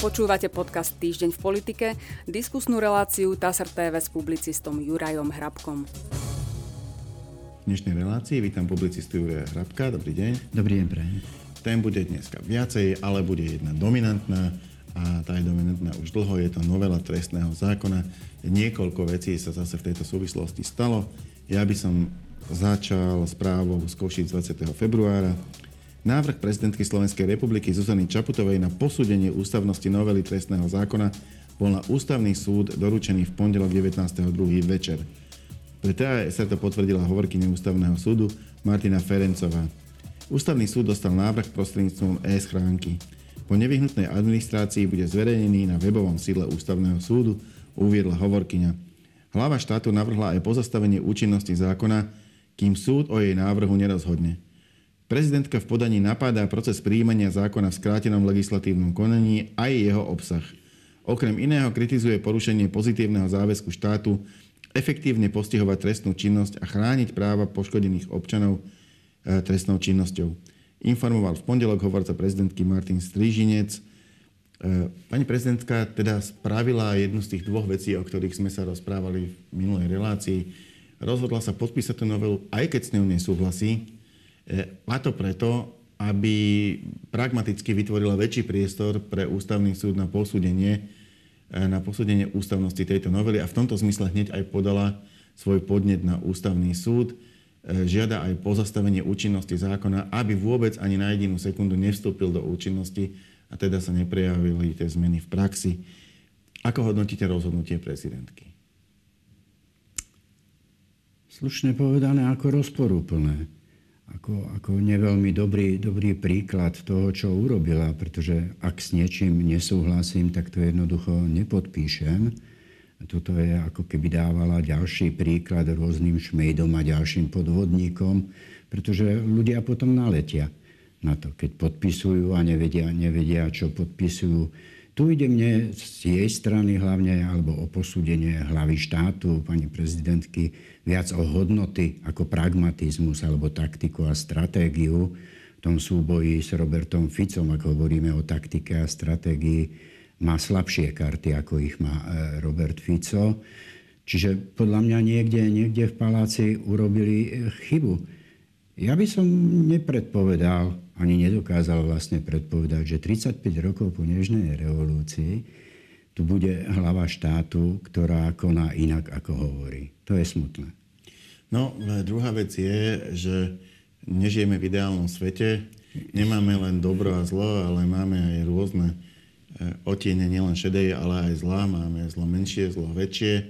Počúvate podcast Týždeň v politike, diskusnú reláciu TASR TV s publicistom Jurajom Hrabkom. V dnešnej relácii vítam publicistu Juraja Hrabka. Dobrý deň. Dobrý deň, prajem. Tém bude dneska viacej, ale bude jedna dominantná a tá je dominantná už dlho. Je to novela trestného zákona. Niekoľko vecí sa zase v tejto súvislosti stalo. Ja by som začal správou z Košic 20. februára. Návrh prezidentky Slovenskej republiky Zuzany Čaputovej na posúdenie ústavnosti novely trestného zákona bol na ústavný súd doručený v pondelok 19.2. večer. Pre TASR to potvrdila hovorkyňa ústavného súdu Martina Ferencová. Ústavný súd dostal návrh prostredníctvom e-schránky. Po nevyhnutnej administrácii bude zverejnený na webovom sídle ústavného súdu, uviedla hovorkyňa. Hlava štátu navrhla aj pozastavenie účinnosti zákona, kým súd o jej návrhu nerozhodne. Prezidentka v podaní napádá proces príjmania zákona v skrátenom legislatívnom konaní aj jeho obsah. Okrem iného kritizuje porušenie pozitívneho záväzku štátu efektívne postihovať trestnú činnosť a chrániť práva poškodených občanov e, trestnou činnosťou. Informoval v pondelok hovorca prezidentky Martin Strížinec. E, pani prezidentka teda spravila jednu z tých dvoch vecí, o ktorých sme sa rozprávali v minulej relácii. Rozhodla sa podpísať tú novelu, aj keď s ňou nesúhlasí, a to preto, aby pragmaticky vytvorila väčší priestor pre ústavný súd na posúdenie, e, na posúdenie ústavnosti tejto novely a v tomto zmysle hneď aj podala svoj podnet na ústavný súd. E, žiada aj pozastavenie účinnosti zákona, aby vôbec ani na jedinú sekundu nevstúpil do účinnosti a teda sa neprejavili tie zmeny v praxi. Ako hodnotíte rozhodnutie prezidentky? Slušne povedané ako rozporúplné ako, ako neveľmi dobrý, dobrý príklad toho, čo urobila, pretože ak s niečím nesúhlasím, tak to jednoducho nepodpíšem. Toto je ako keby dávala ďalší príklad rôznym šmejdom a ďalším podvodníkom, pretože ľudia potom naletia na to, keď podpisujú a nevedia, nevedia čo podpisujú tu ide mne z jej strany hlavne, alebo o posúdenie hlavy štátu, pani prezidentky, viac o hodnoty ako pragmatizmus alebo taktiku a stratégiu v tom súboji s Robertom Ficom, ako hovoríme o taktike a stratégii, má slabšie karty, ako ich má e, Robert Fico. Čiže podľa mňa niekde, niekde v paláci urobili e, chybu. Ja by som nepredpovedal, ani nedokázal vlastne predpovedať, že 35 rokov po Nežnej revolúcii tu bude hlava štátu, ktorá koná inak, ako hovorí. To je smutné. No, druhá vec je, že nežijeme v ideálnom svete. Nemáme len dobro a zlo, ale máme aj rôzne e, otiene, nielen šedej, ale aj zla. Máme zlo menšie, zlo väčšie. E,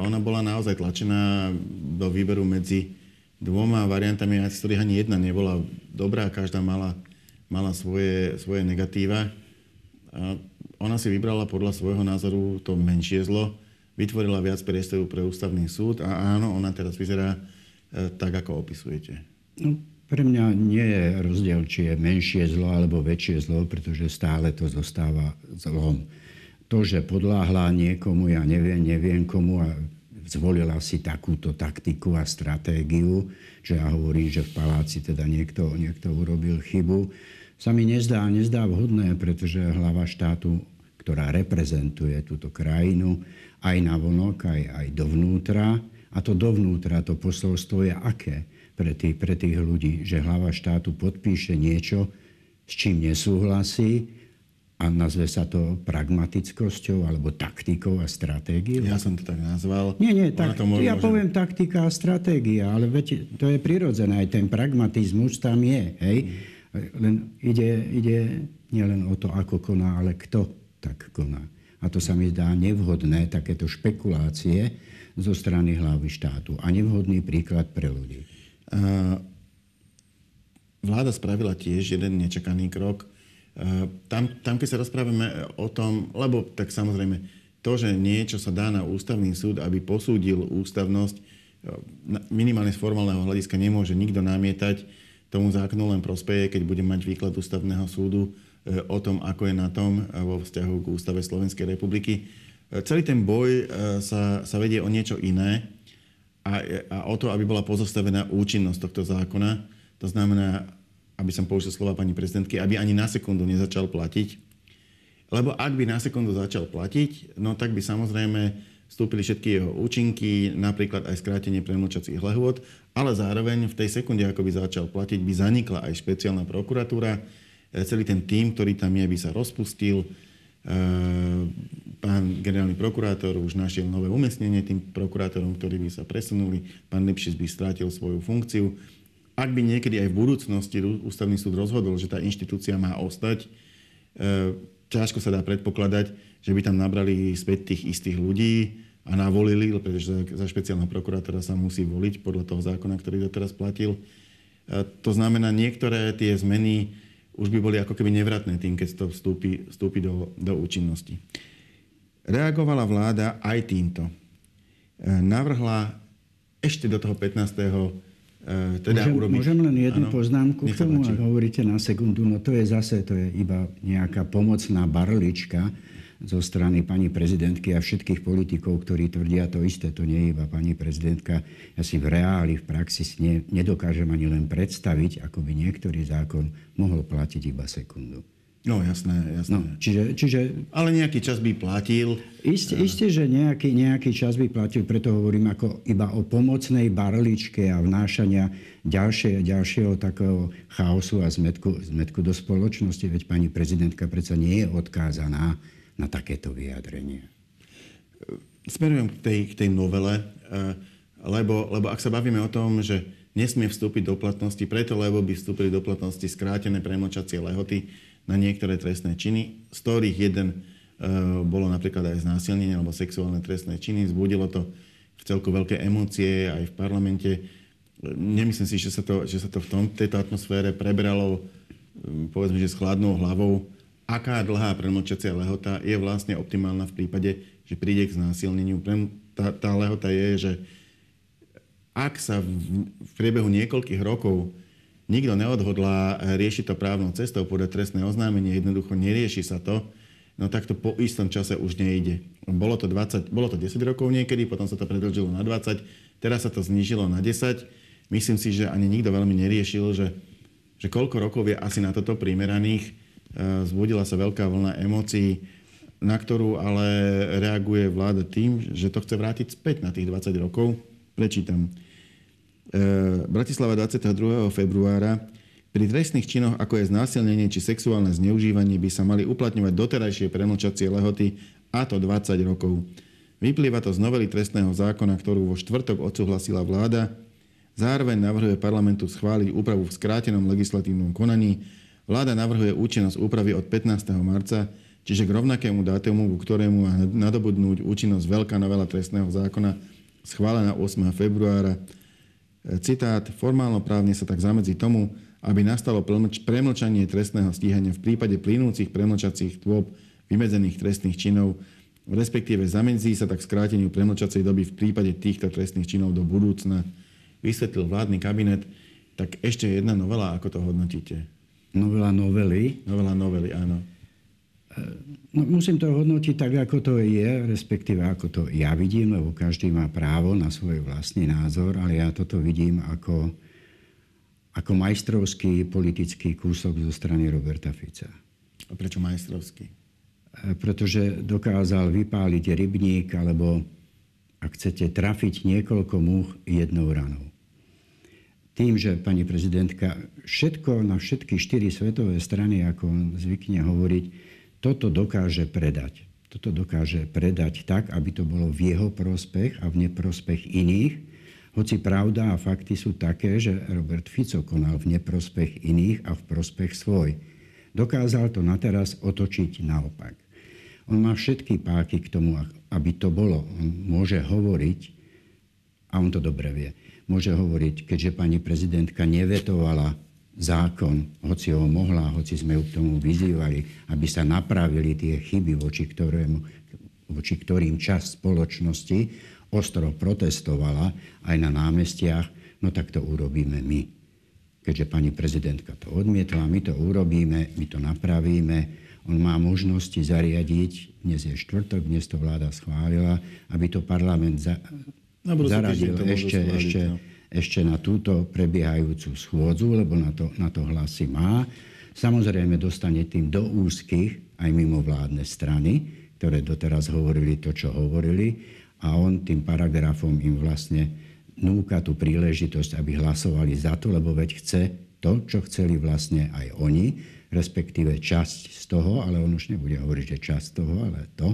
ona bola naozaj tlačená do výberu medzi dvoma variantami, z ktorých ani jedna nebola dobrá, každá mala, mala svoje, svoje negatíva. A ona si vybrala podľa svojho názoru to menšie zlo, vytvorila viac priestoru pre ústavný súd a áno, ona teraz vyzerá e, tak, ako opisujete. No, pre mňa nie je rozdiel, či je menšie zlo alebo väčšie zlo, pretože stále to zostáva zlom. To, že podláhla niekomu, ja neviem, neviem komu a zvolila si takúto taktiku a stratégiu, že ja hovorím, že v paláci teda niekto, niekto urobil chybu, sa mi nezdá, nezdá vhodné, pretože hlava štátu, ktorá reprezentuje túto krajinu, aj na vonok, aj, aj dovnútra, a to dovnútra, to posolstvo je aké pre tých, pre tých ľudí, že hlava štátu podpíše niečo, s čím nesúhlasí, a nazve sa to pragmatickosťou alebo taktikou a stratégiou? Ja som to tak nazval. Nie, nie, tak, to môže, ja môže... poviem taktika a stratégia, ale veď, to je prirodzené, aj ten pragmatizmus tam je. Hej? Len ide, ide nielen o to, ako koná, ale kto tak koná. A to sa mi zdá nevhodné, takéto špekulácie zo strany hlavy štátu a nevhodný príklad pre ľudí. Vláda spravila tiež jeden nečakaný krok, tam, tam, keď sa rozprávame o tom, lebo tak samozrejme, to, že niečo sa dá na ústavný súd, aby posúdil ústavnosť, eh, minimálne z formálneho hľadiska nemôže nikto namietať, tomu zákonu len prospeje, keď bude mať výklad ústavného súdu eh, o tom, ako je na tom vo vzťahu k Ústave Slovenskej republiky. Celý ten boj sa, sa vedie o niečo iné a, a o to, aby bola pozostavená účinnosť tohto zákona. To znamená, aby som použil slova pani prezidentky, aby ani na sekundu nezačal platiť. lebo ak by na sekundu začal platiť, no tak by samozrejme vstúpili všetky jeho účinky, napríklad aj skrátenie premlčacích lehôd, ale zároveň v tej sekunde, ako by začal platiť, by zanikla aj špeciálna prokuratúra. E, celý ten tým, ktorý tam je, by sa rozpustil. E, pán generálny prokurátor už našiel nové umiestnenie tým prokurátorom, ktorí by sa presunuli. Pán Lipšic by strátil svoju funkciu. Ak by niekedy aj v budúcnosti ústavný súd rozhodol, že tá inštitúcia má ostať, ťažko sa dá predpokladať, že by tam nabrali späť tých istých ľudí a navolili, pretože za špeciálna prokurátora sa musí voliť podľa toho zákona, ktorý doteraz platil. To znamená, niektoré tie zmeny už by boli ako keby nevratné tým, keď to vstúpi, vstúpi do, do účinnosti. Reagovala vláda aj týmto. Navrhla ešte do toho 15 E, teda môžem, urobiť. Môžem len jednu ano, poznámku k tomu, ak hovoríte na sekundu. No to je zase, to je iba nejaká pomocná barlička zo strany pani prezidentky a všetkých politikov, ktorí tvrdia to isté. To nie je iba pani prezidentka. Ja si v reáli, v praxi ne, nedokážem ani len predstaviť, ako by niektorý zákon mohol platiť iba sekundu. No jasné, jasné. No, čiže, čiže... Ale nejaký čas by platil. Isté, isté že nejaký, nejaký čas by platil, preto hovorím ako iba o pomocnej barličke a vnášania ďalšie, ďalšieho takého chaosu a zmetku, zmetku do spoločnosti. Veď pani prezidentka predsa nie je odkázaná na takéto vyjadrenie. Smerujem k tej, k tej novele, eh, lebo, lebo ak sa bavíme o tom, že nesmie vstúpiť do platnosti, preto lebo by vstúpili do platnosti skrátené premočacie lehoty, na niektoré trestné činy, z ktorých jeden e, bolo napríklad aj znásilnenie alebo sexuálne trestné činy. Zbudilo to v celku veľké emócie aj v parlamente. Nemyslím si, že sa to, že sa to v tom, tejto atmosfére prebralo povedzme, že s chladnou hlavou. Aká dlhá premlčacia lehota je vlastne optimálna v prípade, že príde k znásilneniu. Tá, tá lehota je, že ak sa v, v priebehu niekoľkých rokov nikto neodhodlá riešiť to právnou cestou, podať trestné oznámenie, jednoducho nerieši sa to, no tak to po istom čase už nejde. Bolo to, 20, bolo to 10 rokov niekedy, potom sa to predlžilo na 20, teraz sa to znížilo na 10. Myslím si, že ani nikto veľmi neriešil, že, že koľko rokov je asi na toto primeraných. E, zbudila sa veľká vlna emócií, na ktorú ale reaguje vláda tým, že to chce vrátiť späť na tých 20 rokov. Prečítam. E, Bratislava 22. februára. Pri trestných činoch, ako je znásilnenie či sexuálne zneužívanie, by sa mali uplatňovať doterajšie premlčacie lehoty, a to 20 rokov. Vyplýva to z novely trestného zákona, ktorú vo štvrtok odsúhlasila vláda. Zároveň navrhuje parlamentu schváliť úpravu v skrátenom legislatívnom konaní. Vláda navrhuje účinnosť úpravy od 15. marca, čiže k rovnakému dátumu, ku ktorému má nadobudnúť účinnosť veľká novela trestného zákona schválená 8. februára Citát, formálno-právne sa tak zamedzi tomu, aby nastalo premlčanie trestného stíhania v prípade plynúcich premlčacích tôb vymedzených trestných činov, respektíve zamedzí sa tak skráteniu premlčacej doby v prípade týchto trestných činov do budúcna, vysvetlil vládny kabinet. Tak ešte jedna novela, ako to hodnotíte? Novela novely? Novela novely, áno. No, musím to hodnotiť tak, ako to je, respektíve ako to ja vidím, lebo každý má právo na svoj vlastný názor, ale ja toto vidím ako, ako majstrovský politický kúsok zo strany Roberta Fica. A prečo majstrovský? E, pretože dokázal vypáliť rybník, alebo ak chcete trafiť niekoľko múch jednou ranou. Tým, že pani prezidentka všetko na všetky štyri svetové strany, ako on zvykne hovoriť, toto dokáže predať. Toto dokáže predať tak, aby to bolo v jeho prospech a v neprospech iných. Hoci pravda a fakty sú také, že Robert Fico konal v neprospech iných a v prospech svoj. Dokázal to na teraz otočiť naopak. On má všetky páky k tomu, aby to bolo. On môže hovoriť, a on to dobre vie, môže hovoriť, keďže pani prezidentka nevetovala zákon, hoci ho mohla, hoci sme ju k tomu vyzývali, aby sa napravili tie chyby, voči, ktorému, voči ktorým časť spoločnosti ostro protestovala aj na námestiach, no tak to urobíme my. Keďže pani prezidentka to odmietla, my to urobíme, my to napravíme. On má možnosti zariadiť, dnes je štvrtok, dnes to vláda schválila, aby to parlament za, zaradil ešte, ešte, no ešte na túto prebiehajúcu schôdzu, lebo na to, na to hlasy má. Samozrejme dostane tým do úzkých aj mimovládne strany, ktoré doteraz hovorili to, čo hovorili a on tým paragrafom im vlastne núka tú príležitosť, aby hlasovali za to, lebo veď chce to, čo chceli vlastne aj oni, respektíve časť z toho, ale on už nebude hovoriť, že časť toho, ale to,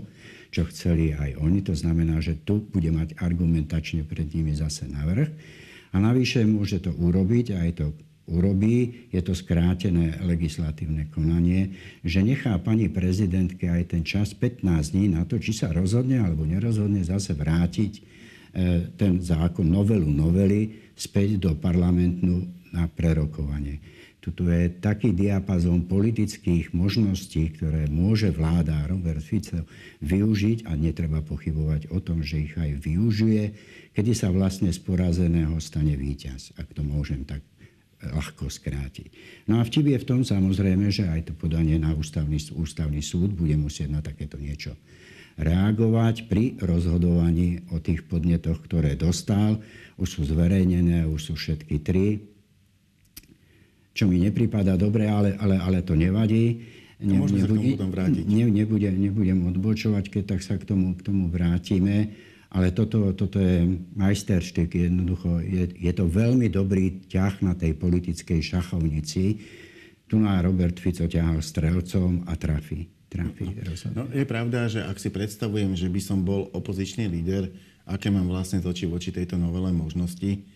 čo chceli aj oni. To znamená, že tu bude mať argumentačne pred nimi zase navrh. A navyše môže to urobiť, aj to urobí, je to skrátené legislatívne konanie, že nechá pani prezidentke aj ten čas 15 dní na to, či sa rozhodne alebo nerozhodne zase vrátiť e, ten zákon, novelu novely späť do parlamentu na prerokovanie. Tuto je taký diapazón politických možností, ktoré môže vláda Robert Fico využiť a netreba pochybovať o tom, že ich aj využije, kedy sa vlastne z porazeného stane víťaz, ak to môžem tak ľahko skrátiť. No a vtip je v tom samozrejme, že aj to podanie na ústavný, ústavný súd bude musieť na takéto niečo reagovať pri rozhodovaní o tých podnetoch, ktoré dostal. Už sú zverejnené, už sú všetky tri. Čo mi nepripadá dobre, ale, ale, ale to nevadí. Ne, nebude, ne, nebude, nebudem odbočovať, keď tak sa k tomu, k tomu vrátime. Ale toto, toto je majsterštyk, jednoducho. Je, je to veľmi dobrý ťah na tej politickej šachovnici. Tu na Robert Fico ťahal strelcom a trafí. trafí no, je pravda, že ak si predstavujem, že by som bol opozičný líder, aké mám vlastne toči voči tejto novele možnosti,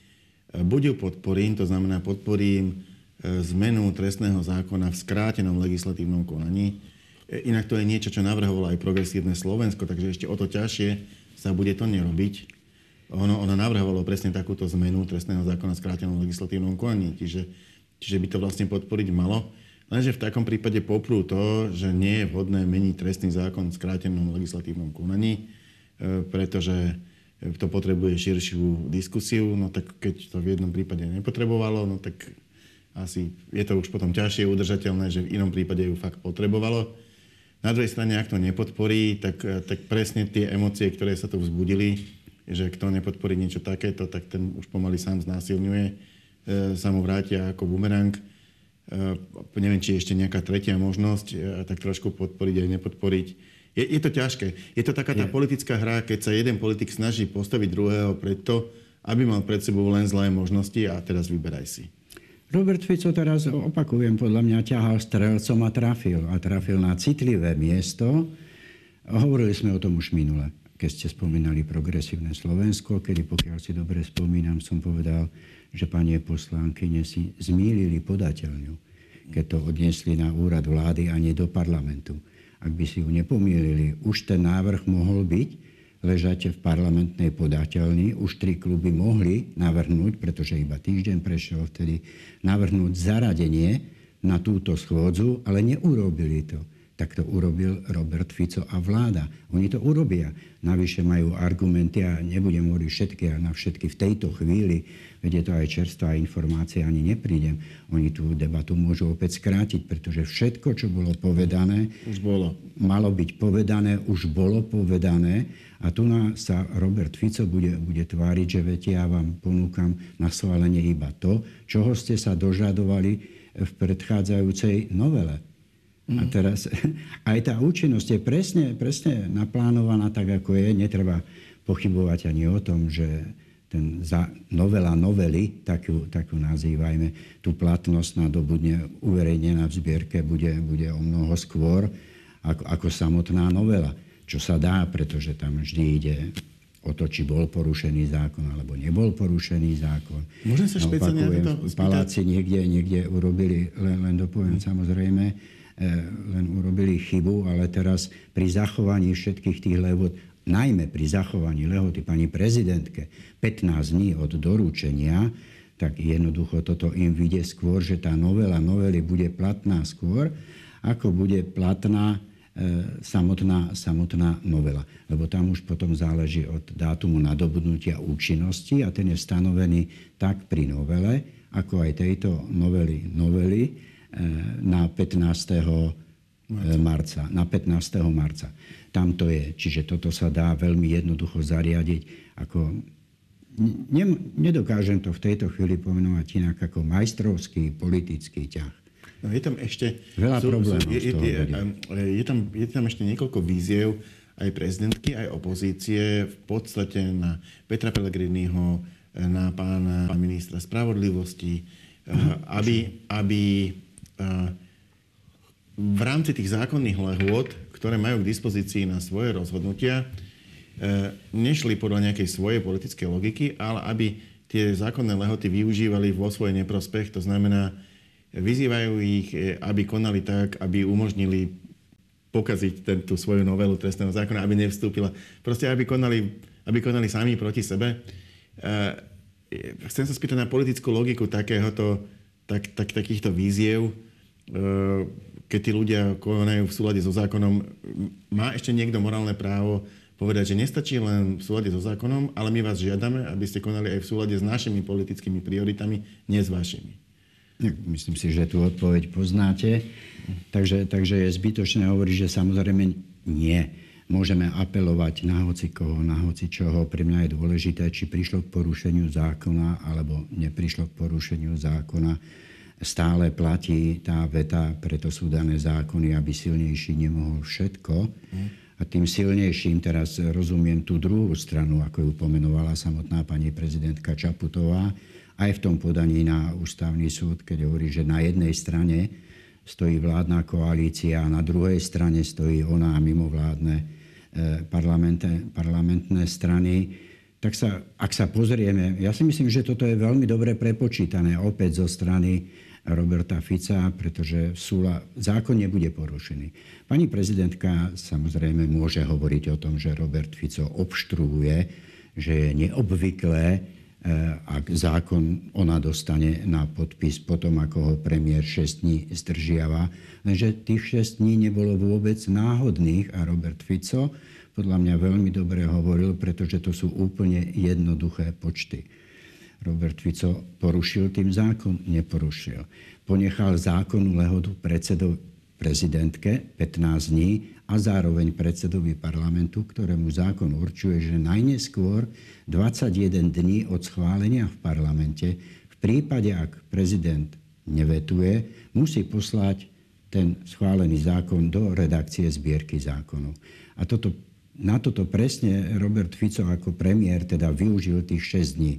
buď ju podporím, to znamená podporím zmenu trestného zákona v skrátenom legislatívnom konaní. E, inak to je niečo, čo navrhovalo aj progresívne Slovensko, takže ešte o to ťažšie sa bude to nerobiť. Ono, ono navrhovalo presne takúto zmenu trestného zákona v skrátenom legislatívnom konaní, čiže, čiže by to vlastne podporiť malo. Lenže v takom prípade poprú to, že nie je vhodné meniť trestný zákon v skrátenom legislatívnom konaní, e, pretože to potrebuje širšiu diskusiu, no tak keď to v jednom prípade nepotrebovalo, no tak asi je to už potom ťažšie udržateľné, že v inom prípade ju fakt potrebovalo. Na druhej strane, ak to nepodporí, tak, eh, tak presne tie emócie, ktoré sa tu vzbudili, že kto nepodporí niečo takéto, tak ten už pomaly sám znásilňuje, e, sa mu vrátia ako bumerang. E, neviem, či ešte nejaká tretia možnosť, e, tak trošku podporiť aj nepodporiť. Je, je to ťažké. Je to taká tá je. politická hra, keď sa jeden politik snaží postaviť druhého pred to, aby mal pred sebou len zlé možnosti a teraz vyberaj si. Robert Fico teraz, opakujem, podľa mňa ťahal strelcom a trafil. A trafil na citlivé miesto. Hovorili sme o tom už minule, keď ste spomínali progresívne Slovensko, kedy, pokiaľ si dobre spomínam, som povedal, že pani poslanky si zmýlili podateľňu, keď to odniesli na úrad vlády a nie do parlamentu. Ak by si ju nepomýlili, už ten návrh mohol byť, ležate v parlamentnej podateľni. Už tri kluby mohli navrhnúť, pretože iba týždeň prešiel vtedy, navrhnúť zaradenie na túto schôdzu, ale neurobili to. Tak to urobil Robert Fico a vláda. Oni to urobia. Navyše majú argumenty a nebudem hovoriť všetky a na všetky v tejto chvíli, veď je to aj čerstvá informácia, ani neprídem. Oni tú debatu môžu opäť skrátiť, pretože všetko, čo bolo povedané, už bolo. malo byť povedané, už bolo povedané a tu na sa Robert Fico bude, bude tváriť, že viete, ja vám ponúkam na schválenie iba to, čoho ste sa dožadovali v predchádzajúcej novele. A teraz aj tá účinnosť je presne, presne naplánovaná tak, ako je. Netreba pochybovať ani o tom, že ten za, novela novely, takú, takú nazývajme, tú platnosť nadobudne uverejnená v zbierke bude, bude o mnoho skôr ako, ako samotná novela čo sa dá, pretože tam vždy ide o to, či bol porušený zákon alebo nebol porušený zákon. Môžem sa špeciálne to spýtať? Paláci niekde, niekde urobili, len, len dopoviem samozrejme, e, len urobili chybu, ale teraz pri zachovaní všetkých tých lehot, najmä pri zachovaní lehoty pani prezidentke 15 dní od doručenia, tak jednoducho toto im vyjde skôr, že tá novela novely bude platná skôr, ako bude platná E, samotná, samotná novela. Lebo tam už potom záleží od dátumu nadobudnutia účinnosti a ten je stanovený tak pri novele, ako aj tejto novely, novely e, na 15. E, marca. Na 15. marca. Tam to je. Čiže toto sa dá veľmi jednoducho zariadiť ako nedokážem to v tejto chvíli pomenovať inak ako majstrovský politický ťah. No je tam ešte... Veľa sú, problémov je, je, je, je, tam, je tam ešte niekoľko víziev aj prezidentky, aj opozície v podstate na Petra Pellegriniho, na pána ministra spravodlivosti, mm. aby, aby v rámci tých zákonných lehôd, ktoré majú k dispozícii na svoje rozhodnutia, nešli podľa nejakej svojej politickej logiky, ale aby tie zákonné lehoty využívali vo svoj neprospech. To znamená, vyzývajú ich, e, aby konali tak, aby umožnili pokaziť tú svoju novelu trestného zákona, aby nevstúpila. Proste, aby konali, aby konali sami proti sebe. E, chcem sa spýtať na politickú logiku takéhoto, tak, tak, takýchto víziev, e, keď tí ľudia konajú v súlade so zákonom. Má ešte niekto morálne právo povedať, že nestačí len v súlade so zákonom, ale my vás žiadame, aby ste konali aj v súlade s našimi politickými prioritami, nie s vašimi. Myslím si, že tú odpoveď poznáte. Takže, takže je zbytočné hovoriť, že samozrejme nie. Môžeme apelovať na hoci koho, na hoci čoho. Pre mňa je dôležité, či prišlo k porušeniu zákona, alebo neprišlo k porušeniu zákona. Stále platí tá veta, preto sú dané zákony, aby silnejší nemohol všetko. A tým silnejším teraz rozumiem tú druhú stranu, ako ju pomenovala samotná pani prezidentka Čaputová, aj v tom podaní na ústavný súd, keď hovorí, že na jednej strane stojí vládna koalícia a na druhej strane stojí ona a mimovládne e, parlamentné strany, tak sa, ak sa pozrieme, ja si myslím, že toto je veľmi dobre prepočítané opäť zo strany Roberta Fica, pretože súla, zákon nebude porušený. Pani prezidentka samozrejme môže hovoriť o tom, že Robert Fico obštruuje, že je neobvyklé, Eh, ak zákon ona dostane na podpis potom, ako ho premiér 6 dní zdržiava. Lenže tých 6 dní nebolo vôbec náhodných a Robert Fico podľa mňa veľmi dobre hovoril, pretože to sú úplne jednoduché počty. Robert Fico porušil tým zákon? Neporušil. Ponechal zákonnú lehodu predsedovi prezidentke 15 dní a zároveň predsedovi parlamentu, ktorému zákon určuje, že najneskôr 21 dní od schválenia v parlamente v prípade, ak prezident nevetuje, musí poslať ten schválený zákon do redakcie zbierky zákonov. A toto, na toto presne Robert Fico ako premiér teda využil tých 6 dní.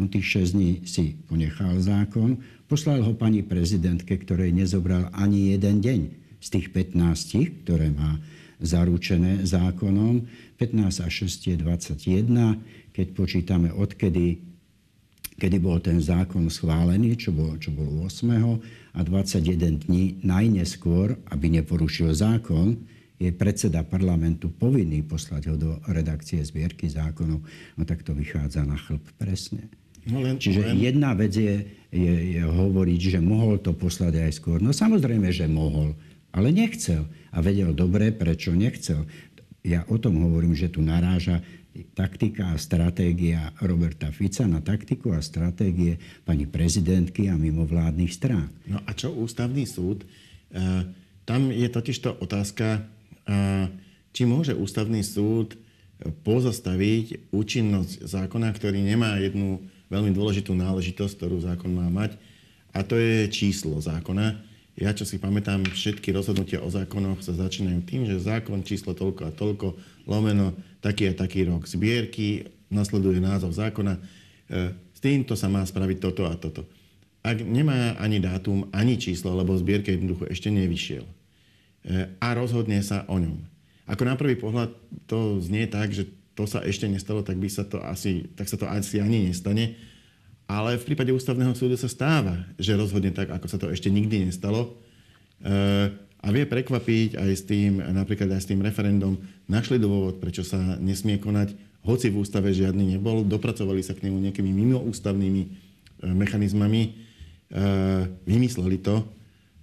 On tých 6 dní si ponechal zákon, poslal ho pani prezidentke, ktorej nezobral ani jeden deň z tých 15, ktoré má zaručené zákonom. 15 a 6 je 21. Keď počítame odkedy kedy bol ten zákon schválený, čo bolo, čo bolo 8. a 21 dní najneskôr, aby neporušil zákon, je predseda parlamentu povinný poslať ho do redakcie zbierky zákonov, no tak to vychádza na chlb presne. No len, Čiže len... jedna vec je, je, je hovoriť, že mohol to poslať aj skôr. No samozrejme, že mohol. Ale nechcel. A vedel dobre, prečo nechcel. Ja o tom hovorím, že tu naráža taktika a stratégia Roberta Fica na taktiku a stratégie pani prezidentky a mimovládnych strán. No a čo ústavný súd? E, tam je totižto otázka, e, či môže ústavný súd pozastaviť účinnosť zákona, ktorý nemá jednu veľmi dôležitú náležitosť, ktorú zákon má mať, a to je číslo zákona. Ja, čo si pamätám, všetky rozhodnutia o zákonoch sa začínajú tým, že zákon číslo toľko a toľko, lomeno, taký a taký rok zbierky, nasleduje názov zákona. E, s týmto sa má spraviť toto a toto. Ak nemá ani dátum, ani číslo, lebo zbierka jednoducho ešte nevyšiel a rozhodne sa o ňom. Ako na prvý pohľad to znie tak, že to sa ešte nestalo, tak, by sa to asi, tak sa to asi ani nestane ale v prípade ústavného súdu sa stáva, že rozhodne tak, ako sa to ešte nikdy nestalo. E, a vie prekvapiť aj s tým, napríklad aj s tým referendum, našli dôvod, prečo sa nesmie konať, hoci v ústave žiadny nebol, dopracovali sa k nemu nejakými mimoústavnými e, mechanizmami, e, vymysleli to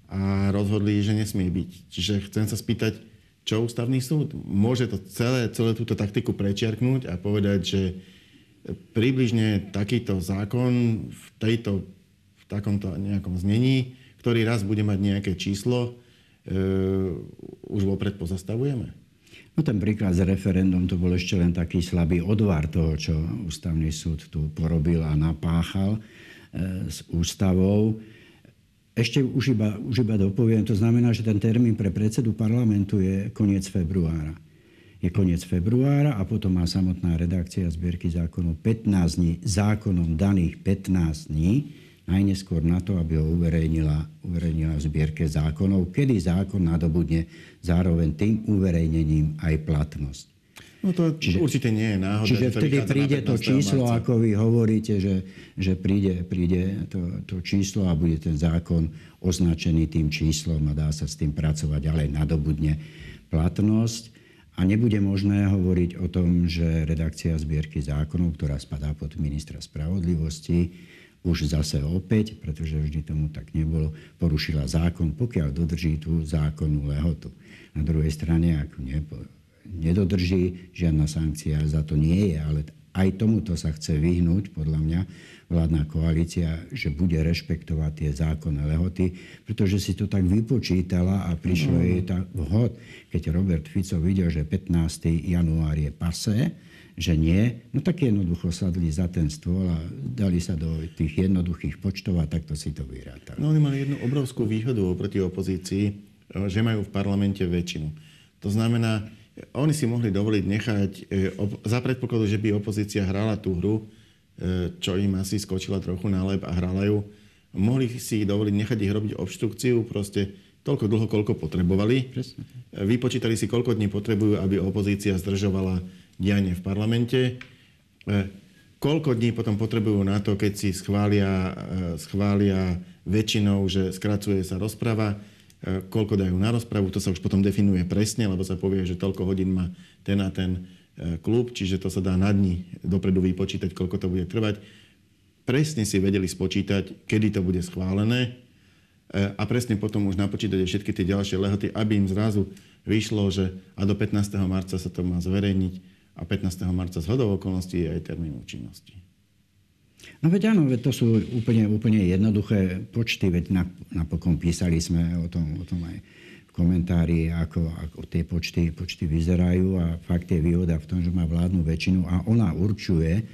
a rozhodli, že nesmie byť. Čiže chcem sa spýtať, čo ústavný súd? Môže to celé, celé túto taktiku prečiarknúť a povedať, že približne takýto zákon v, tejto, v takomto nejakom znení, ktorý raz bude mať nejaké číslo, e, už vopred pozastavujeme? No ten príklad s referendum to bol ešte len taký slabý odvar toho, čo ústavný súd tu porobil a napáchal e, s ústavou. Ešte už iba, už iba dopoviem, to znamená, že ten termín pre predsedu parlamentu je koniec februára. Je koniec februára a potom má samotná redakcia zbierky zákonov 15 dní, zákonom daných 15 dní, najneskôr na to, aby ho uverejnila, uverejnila v zbierke zákonov, kedy zákon nadobudne zároveň tým uverejnením aj platnosť. No to čiže, určite nie je náhoda. Čiže vtedy príde to číslo, marca. ako vy hovoríte, že, že príde, príde to, to číslo a bude ten zákon označený tým číslom a dá sa s tým pracovať, ale nadobudne platnosť. A nebude možné hovoriť o tom, že redakcia zbierky zákonov, ktorá spadá pod ministra spravodlivosti, už zase opäť, pretože vždy tomu tak nebolo, porušila zákon, pokiaľ dodrží tú zákonnú lehotu. Na druhej strane, ak nedodrží, žiadna sankcia za to nie je, ale aj tomuto sa chce vyhnúť, podľa mňa, vládna koalícia, že bude rešpektovať tie zákonné lehoty, pretože si to tak vypočítala a prišlo jej tak vhod, keď Robert Fico videl, že 15. január je pase, že nie, no tak jednoducho sadli za ten stôl a dali sa do tých jednoduchých počtov a takto si to vyrátali. No oni mali jednu obrovskú výhodu oproti opozícii, že majú v parlamente väčšinu. To znamená, oni si mohli dovoliť nechať, e, za predpokladu, že by opozícia hrala tú hru, e, čo im asi skočila trochu na lep a hrala ju, mohli si dovoliť nechať ich robiť obštrukciu proste toľko dlho, koľko potrebovali. Presne. Vypočítali si, koľko dní potrebujú, aby opozícia zdržovala dianie v parlamente. E, koľko dní potom potrebujú na to, keď si schvália, schvália väčšinou, že skracuje sa rozprava, E, koľko dajú na rozpravu, to sa už potom definuje presne, lebo sa povie, že toľko hodín má ten a ten e, klub, čiže to sa dá na dní dopredu vypočítať, koľko to bude trvať. Presne si vedeli spočítať, kedy to bude schválené e, a presne potom už napočítať všetky tie ďalšie lehoty, aby im zrazu vyšlo, že a do 15. marca sa to má zverejniť a 15. marca z hodov okolností je aj termín účinnosti. No veď áno, veď to sú úplne, úplne jednoduché počty, veď napokon písali sme o tom, o tom aj v komentári, ako, ako tie počty, počty vyzerajú a fakt je výhoda v tom, že má vládnu väčšinu a ona určuje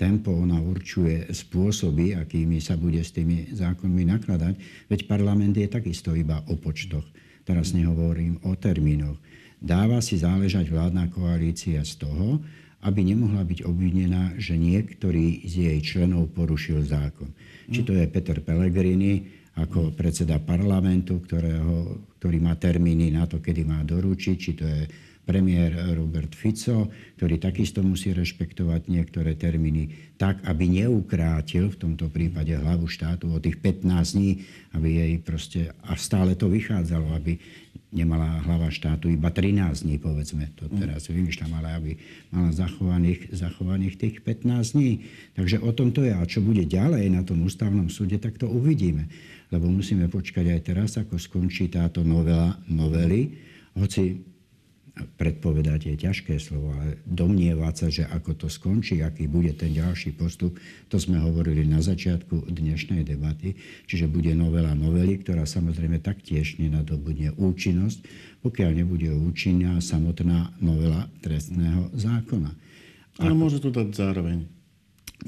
tempo, ona určuje spôsoby, akými sa bude s tými zákonmi nakladať. Veď parlament je takisto iba o počtoch. Teraz nehovorím o termínoch. Dáva si záležať vládna koalícia z toho, aby nemohla byť obvinená, že niektorý z jej členov porušil zákon. Či to je Peter Pellegrini ako predseda parlamentu, ktorého, ktorý má termíny na to, kedy má doručiť, či to je premiér Robert Fico, ktorý takisto musí rešpektovať niektoré termíny tak, aby neukrátil v tomto prípade hlavu štátu o tých 15 dní, aby jej proste, a stále to vychádzalo, aby nemala hlava štátu iba 13 dní, povedzme, to mm. teraz vymýšľam, ale aby mala zachovaných, zachovaných tých 15 dní. Takže o tom to je. A čo bude ďalej na tom ústavnom súde, tak to uvidíme. Lebo musíme počkať aj teraz, ako skončí táto novela, novely. Hoci predpovedať je ťažké slovo, ale domnievať sa, že ako to skončí, aký bude ten ďalší postup, to sme hovorili na začiatku dnešnej debaty, čiže bude novela novely, ktorá samozrejme taktiež nenadobudne účinnosť, pokiaľ nebude účinná samotná novela trestného zákona. Ale môže to dať zároveň.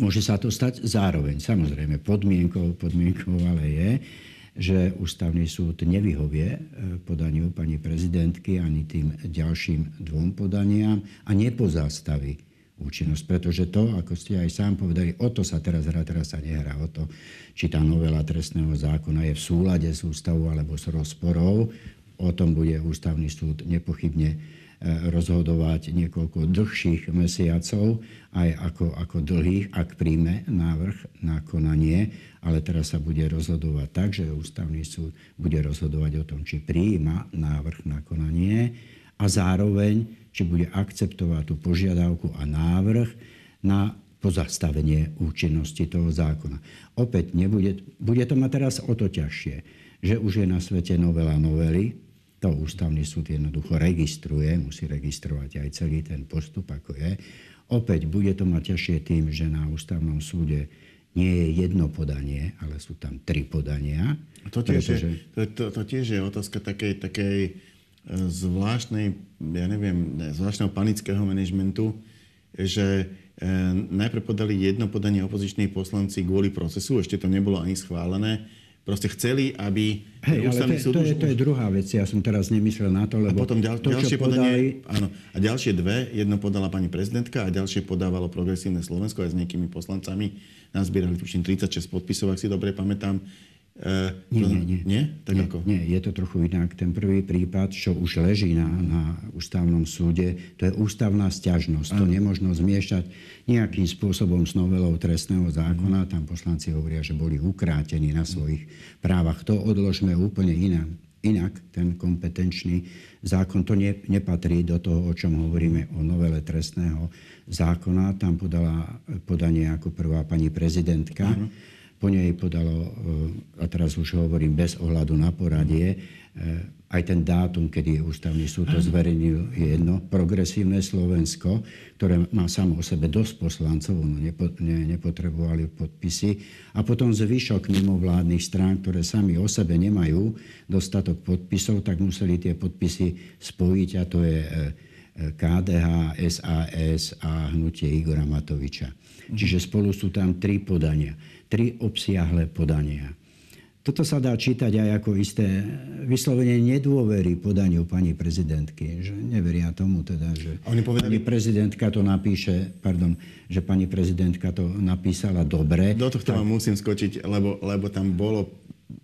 Môže sa to stať zároveň. Samozrejme, podmienkou, podmienkou ale je, že ústavný súd nevyhovie e, podaniu pani prezidentky ani tým ďalším dvom podaniam a nepozastaví účinnosť. Pretože to, ako ste aj sám povedali, o to sa teraz hrá, teraz sa nehrá o to, či tá novela trestného zákona je v súlade s ústavou alebo s rozporou. O tom bude ústavný súd nepochybne rozhodovať niekoľko dlhších mesiacov, aj ako, ako dlhých, ak príjme návrh na konanie, ale teraz sa bude rozhodovať tak, že ústavný súd bude rozhodovať o tom, či prijíma návrh na konanie a zároveň, či bude akceptovať tú požiadavku a návrh na pozastavenie účinnosti toho zákona. Opäť nebude, bude to mať teraz o to ťažšie, že už je na svete novela novely, to ústavný súd jednoducho registruje, musí registrovať aj celý ten postup, ako je. Opäť bude to mať ťažšie tým, že na ústavnom súde nie je jedno podanie, ale sú tam tri podania. To tiež, pretože... je, to, to, to tiež je otázka takej, takej e, zvláštnej, ja neviem, zvláštneho panického manažmentu, že e, najprv podali jedno podanie opoziční poslanci kvôli procesu, ešte to nebolo ani schválené, proste chceli, aby Hej, ale to, súd... To, je, to je druhá vec. Ja som teraz nemyslel na to, lebo a potom ďal, to, ďalšie podali... podanie, áno, a ďalšie dve, jedno podala pani prezidentka a ďalšie podávalo progresívne Slovensko aj s nejakými poslancami. Nazbierali tuším 36 podpisov, ak si dobre pamätám. Uh, nie, nie, nie. Nie? Tak nie, ako? Nie, je to trochu inak. Ten prvý prípad, čo už leží na, na ústavnom súde, to je ústavná stiažnosť. To nemôžno zmiešať nejakým spôsobom s novelou trestného zákona. Tam poslanci hovoria, že boli ukrátení na svojich právach. To odložme úplne inak. Inak ten kompetenčný zákon, to ne, nepatrí do toho, o čom hovoríme o novele trestného zákona. Tam podala podanie ako prvá pani prezidentka. Uh-huh po nej podalo, eh, a teraz už hovorím bez ohľadu na poradie, eh, aj ten dátum, kedy ústavný súd to zverejnil, je jedno. Progresívne Slovensko, ktoré má samo o sebe dosť poslancov, no nepo, ne, nepotrebovali podpisy. A potom zvyšok mimovládnych strán, ktoré sami o sebe nemajú dostatok podpisov, tak museli tie podpisy spojiť a to je KDH, SAS a hnutie Igora Matoviča. Čiže spolu sú tam tri podania tri obsiahle podania. Toto sa dá čítať aj ako isté vyslovene nedôvery podaniu pani prezidentky, že neveria tomu teda, že Oni povedali... pani prezidentka to napíše, pardon, že pani prezidentka to napísala dobre. Do tohto tak... vám musím skočiť, lebo, lebo tam bolo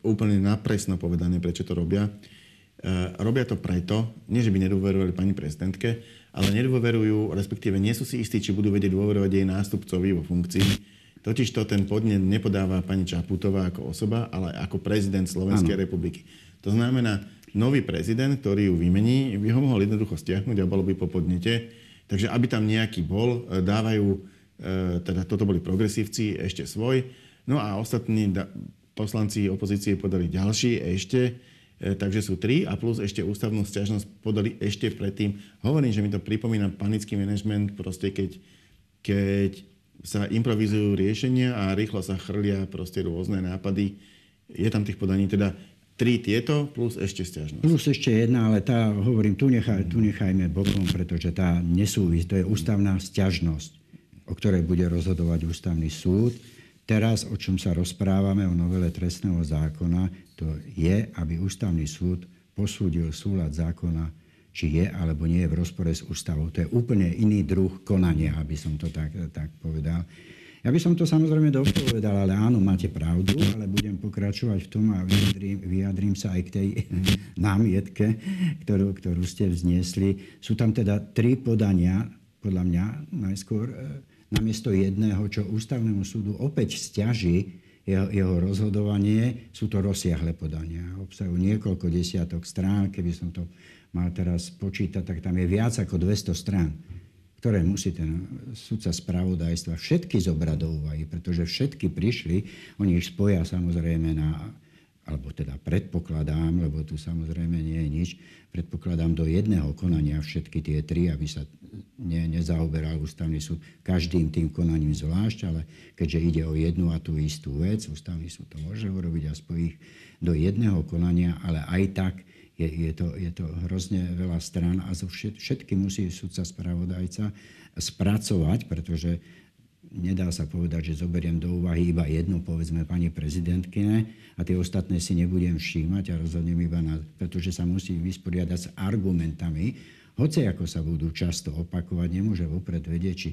úplne napresno povedané, prečo to robia. E, robia to preto, nie že by nedôverovali pani prezidentke, ale nedôverujú, respektíve nie sú si istí, či budú vedieť dôverovať jej nástupcovi vo funkcii Totiž to ten podnet nepodáva pani Čaputová ako osoba, ale ako prezident Slovenskej ano. republiky. To znamená, nový prezident, ktorý ju vymení, by ho mohol jednoducho stiahnuť a bolo by po podnete. Takže aby tam nejaký bol, e, dávajú, e, teda toto boli progresívci, ešte svoj. No a ostatní poslanci opozície podali ďalší ešte, takže sú tri a plus ešte ústavnú stiažnosť podali ešte predtým. Hovorím, že mi to pripomína panický manažment, proste keď, keď sa improvizujú riešenia a rýchlo sa chrlia proste rôzne nápady. Je tam tých podaní teda tri tieto plus ešte stiažnosť. Plus ešte jedna, ale tá, hovorím, tu, nechaj, tu nechajme bokom, pretože tá nesúvis, to je ústavná stiažnosť, o ktorej bude rozhodovať ústavný súd. Teraz, o čom sa rozprávame, o novele trestného zákona, to je, aby ústavný súd posúdil súlad zákona či je alebo nie je v rozpore s ústavou. To je úplne iný druh konania, aby som to tak, tak povedal. Ja by som to samozrejme dopovedal, ale áno, máte pravdu, ale budem pokračovať v tom a vyjadrím, vyjadrím sa aj k tej námietke, ktorú, ktorú ste vzniesli. Sú tam teda tri podania, podľa mňa najskôr, e, namiesto jedného, čo ústavnému súdu opäť stiaží jeho, jeho rozhodovanie, sú to rozsiahle podania. Obsahujú niekoľko desiatok strán, keby som to mal teraz počítať, tak tam je viac ako 200 strán, ktoré musí ten sudca spravodajstva všetky zobrať do úvahy, pretože všetky prišli, oni ich spoja samozrejme na alebo teda predpokladám, lebo tu samozrejme nie je nič, predpokladám do jedného konania všetky tie tri, aby sa ne, nezaoberal ústavný súd každým tým konaním zvlášť, ale keďže ide o jednu a tú istú vec, ústavný súd to môže urobiť a spojí do jedného konania, ale aj tak je, je, to, je to hrozne veľa stran a zo všet, všetky musí sudca spravodajca spracovať, pretože nedá sa povedať, že zoberiem do úvahy iba jednu, povedzme pani prezidentkyne a tie ostatné si nebudem všímať a rozhodnem iba na... pretože sa musí vysporiadať s argumentami, hoci ako sa budú často opakovať, nemôže vopred vedieť, či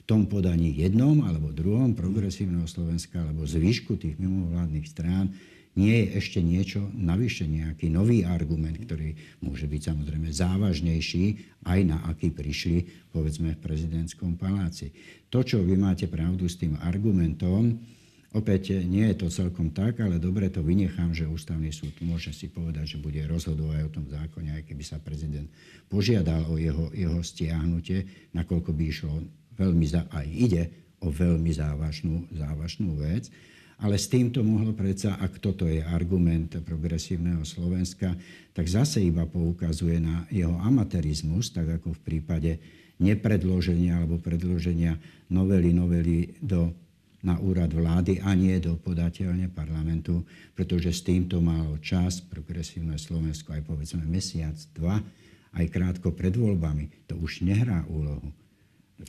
v tom podaní jednom alebo druhom progresívneho Slovenska alebo zvyšku tých mimovládnych strán nie je ešte niečo navyše, nejaký nový argument, ktorý môže byť samozrejme závažnejší, aj na aký prišli, povedzme, v prezidentskom paláci. To, čo vy máte pravdu s tým argumentom, Opäť nie je to celkom tak, ale dobre to vynechám, že ústavný súd môže si povedať, že bude rozhodovať o tom zákone, aj keby sa prezident požiadal o jeho, jeho stiahnutie, nakoľko by išlo veľmi, za, aj ide o veľmi závažnú, závažnú vec. Ale s týmto mohlo predsa, ak toto je argument progresívneho Slovenska, tak zase iba poukazuje na jeho amatérizmus, tak ako v prípade nepredloženia alebo predloženia novely novely do, na úrad vlády a nie do podateľne parlamentu, pretože s týmto malo čas progresívne Slovensko aj povedzme mesiac, dva, aj krátko pred voľbami. To už nehrá úlohu.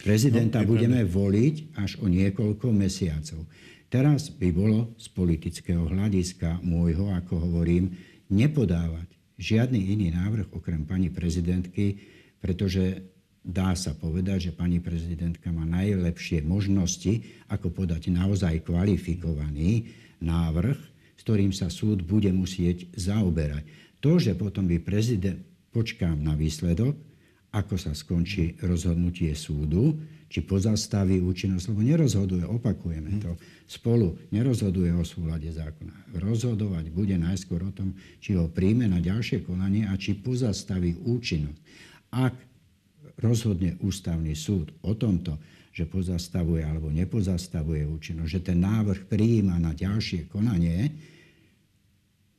Prezidenta no, budeme voliť až o niekoľko mesiacov. Teraz by bolo z politického hľadiska môjho, ako hovorím, nepodávať žiadny iný návrh okrem pani prezidentky, pretože dá sa povedať, že pani prezidentka má najlepšie možnosti, ako podať naozaj kvalifikovaný návrh, s ktorým sa súd bude musieť zaoberať. To, že potom by prezident, počkám na výsledok, ako sa skončí rozhodnutie súdu, či pozastaví účinnosť, lebo nerozhoduje, opakujeme to, spolu nerozhoduje o súlade zákona. Rozhodovať bude najskôr o tom, či ho príjme na ďalšie konanie a či pozastaví účinnosť. Ak rozhodne ústavný súd o tomto, že pozastavuje alebo nepozastavuje účinnosť, že ten návrh prijíma na ďalšie konanie,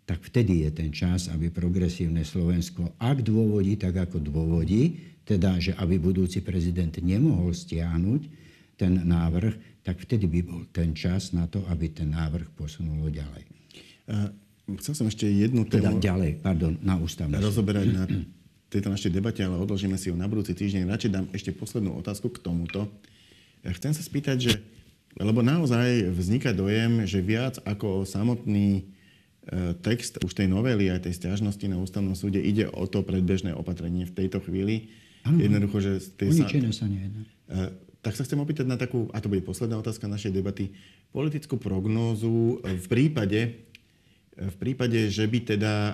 tak vtedy je ten čas, aby progresívne Slovensko, ak dôvodí, tak ako dôvodí, teda, že aby budúci prezident nemohol stiahnuť ten návrh, tak vtedy by bol ten čas na to, aby ten návrh posunulo ďalej. Uh, chcel som ešte jednu teda tému... Teda ďalej, pardon, na ústavnú. Rozoberať na tejto našej debate, ale odložíme si ho na budúci týždeň. Radšej dám ešte poslednú otázku k tomuto. Chcem sa spýtať, že, lebo naozaj vzniká dojem, že viac ako samotný E, text už tej novely aj tej stiažnosti na ústavnom súde ide o to predbežné opatrenie v tejto chvíli. Ano, Jednoducho, že... Tej sa, sa nejedná. E, tak sa chcem opýtať na takú, a to bude posledná otázka našej debaty, politickú prognózu v prípade, v prípade, že by teda e,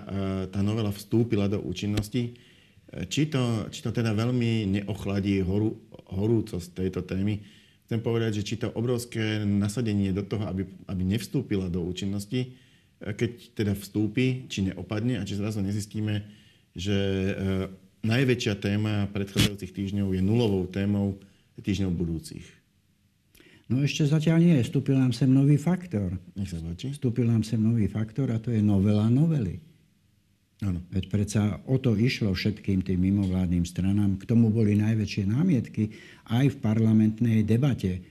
tá novela vstúpila do účinnosti, či to, či to teda veľmi neochladí horu, horúcosť tejto témy. Chcem povedať, že či to obrovské nasadenie do toho, aby, aby nevstúpila do účinnosti, keď teda vstúpi, či neopadne a či zrazu nezistíme, že e, najväčšia téma predchádzajúcich týždňov je nulovou témou týždňov budúcich. No ešte zatiaľ nie. Vstúpil nám sem nový faktor. Nech sa páči. Vstúpil nám sem nový faktor a to je novela novely. Ano. Veď predsa o to išlo všetkým tým mimovládnym stranám. K tomu boli najväčšie námietky aj v parlamentnej debate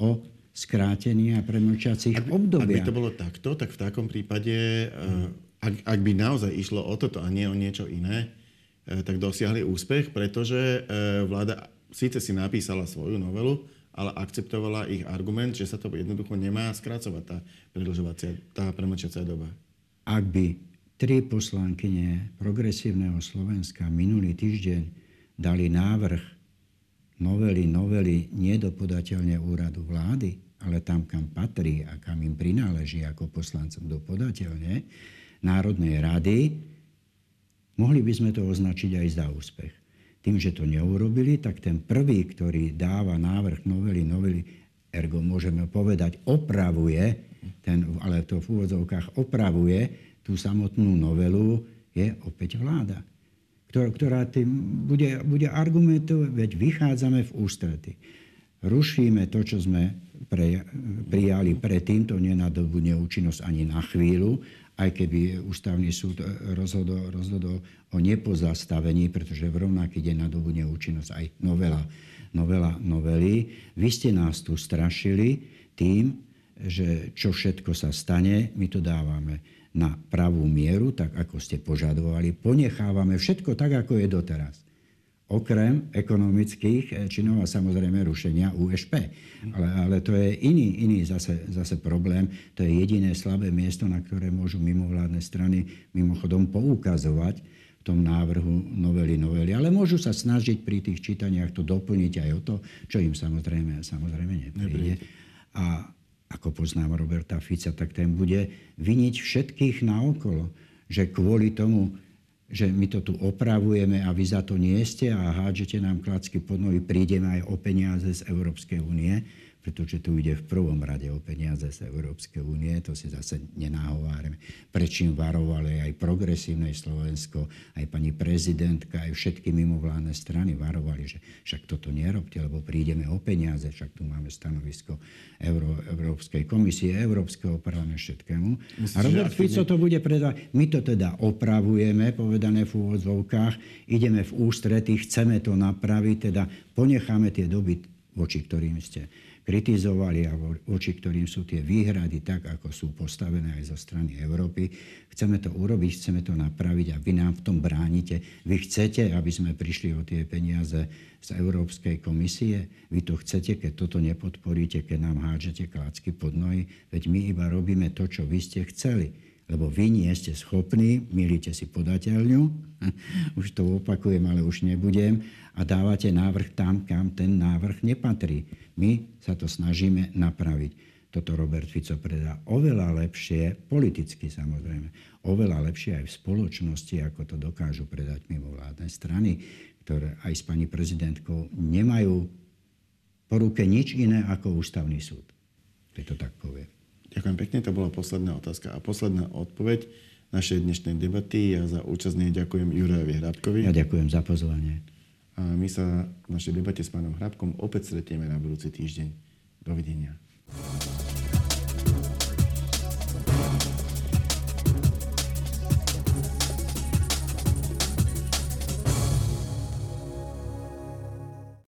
o skrátení a premlčacích obdobiach. Ak by to bolo takto, tak v takom prípade, eh, ak, ak by naozaj išlo o toto a nie o niečo iné, eh, tak dosiahli úspech, pretože eh, vláda síce si napísala svoju novelu, ale akceptovala ich argument, že sa to jednoducho nemá skrácovať tá predlžovacia, tá premlčacia doba. Ak by tri poslankyne progresívneho Slovenska minulý týždeň dali návrh novely, novely nedopodateľne úradu vlády, ale tam, kam patrí a kam im prináleží ako poslancom do podateľne Národnej rady, mohli by sme to označiť aj za úspech. Tým, že to neurobili, tak ten prvý, ktorý dáva návrh novely, novely, ergo môžeme povedať, opravuje, ten, ale to v úvodzovkách opravuje tú samotnú novelu, je opäť vláda, ktorá, tým bude, bude argumentovať, veď vychádzame v ústrety. Rušíme to, čo sme pre, prijali predtým, to nenadobudne účinnosť ani na chvíľu, aj keby ústavný súd rozhodol, rozhodol o nepozastavení, pretože v rovnaký deň nadobudne účinnosť aj novela, novela novely. Vy ste nás tu strašili tým, že čo všetko sa stane, my to dávame na pravú mieru, tak ako ste požadovali. Ponechávame všetko tak, ako je doteraz okrem ekonomických eh, činov a samozrejme rušenia USP. Ale, ale to je iný, iný zase, zase problém. To je jediné slabé miesto, na ktoré môžu mimovládne strany mimochodom poukazovať v tom návrhu novely novely. Ale môžu sa snažiť pri tých čítaniach to doplniť aj o to, čo im samozrejme, samozrejme nepríde. A ako poznám Roberta Fica, tak ten bude viniť všetkých naokolo, že kvôli tomu, že my to tu opravujeme a vy za to nie ste a hádžete nám klacky pod nohy, prídeme aj o peniaze z Európskej únie pretože tu ide v prvom rade o peniaze z Európskej únie, to si zase nenáhovárame. Prečím varovali aj progresívne Slovensko, aj pani prezidentka, aj všetky mimovládne strany varovali, že však toto nerobte, lebo prídeme o peniaze, však tu máme stanovisko Euró, Európskej komisie, Európskeho parlamentu, všetkému. Myslím, a Robert Fico to bude predávať. My to teda opravujeme, povedané v úvodzovkách, ideme v ústrety, chceme to napraviť, teda ponecháme tie doby, voči ktorým ste kritizovali a voči ktorým sú tie výhrady tak, ako sú postavené aj zo strany Európy. Chceme to urobiť, chceme to napraviť a vy nám v tom bránite. Vy chcete, aby sme prišli o tie peniaze z Európskej komisie? Vy to chcete, keď toto nepodporíte, keď nám hádžete klacky pod nohy? Veď my iba robíme to, čo vy ste chceli lebo vy nie ste schopní, milíte si podateľňu, už to opakujem, ale už nebudem, a dávate návrh tam, kam ten návrh nepatrí. My sa to snažíme napraviť. Toto Robert Fico predá oveľa lepšie, politicky samozrejme, oveľa lepšie aj v spoločnosti, ako to dokážu predať mimovládne strany, ktoré aj s pani prezidentkou nemajú po ruke nič iné ako ústavný súd. Keď to tak poviem. Ďakujem pekne, to bola posledná otázka a posledná odpoveď našej dnešnej debaty. Ja za účasť ďakujem Jurajovi Hrabkovi. Ja ďakujem za pozvanie. A my sa v našej debate s pánom Hrabkom opäť stretieme na budúci týždeň. Dovidenia.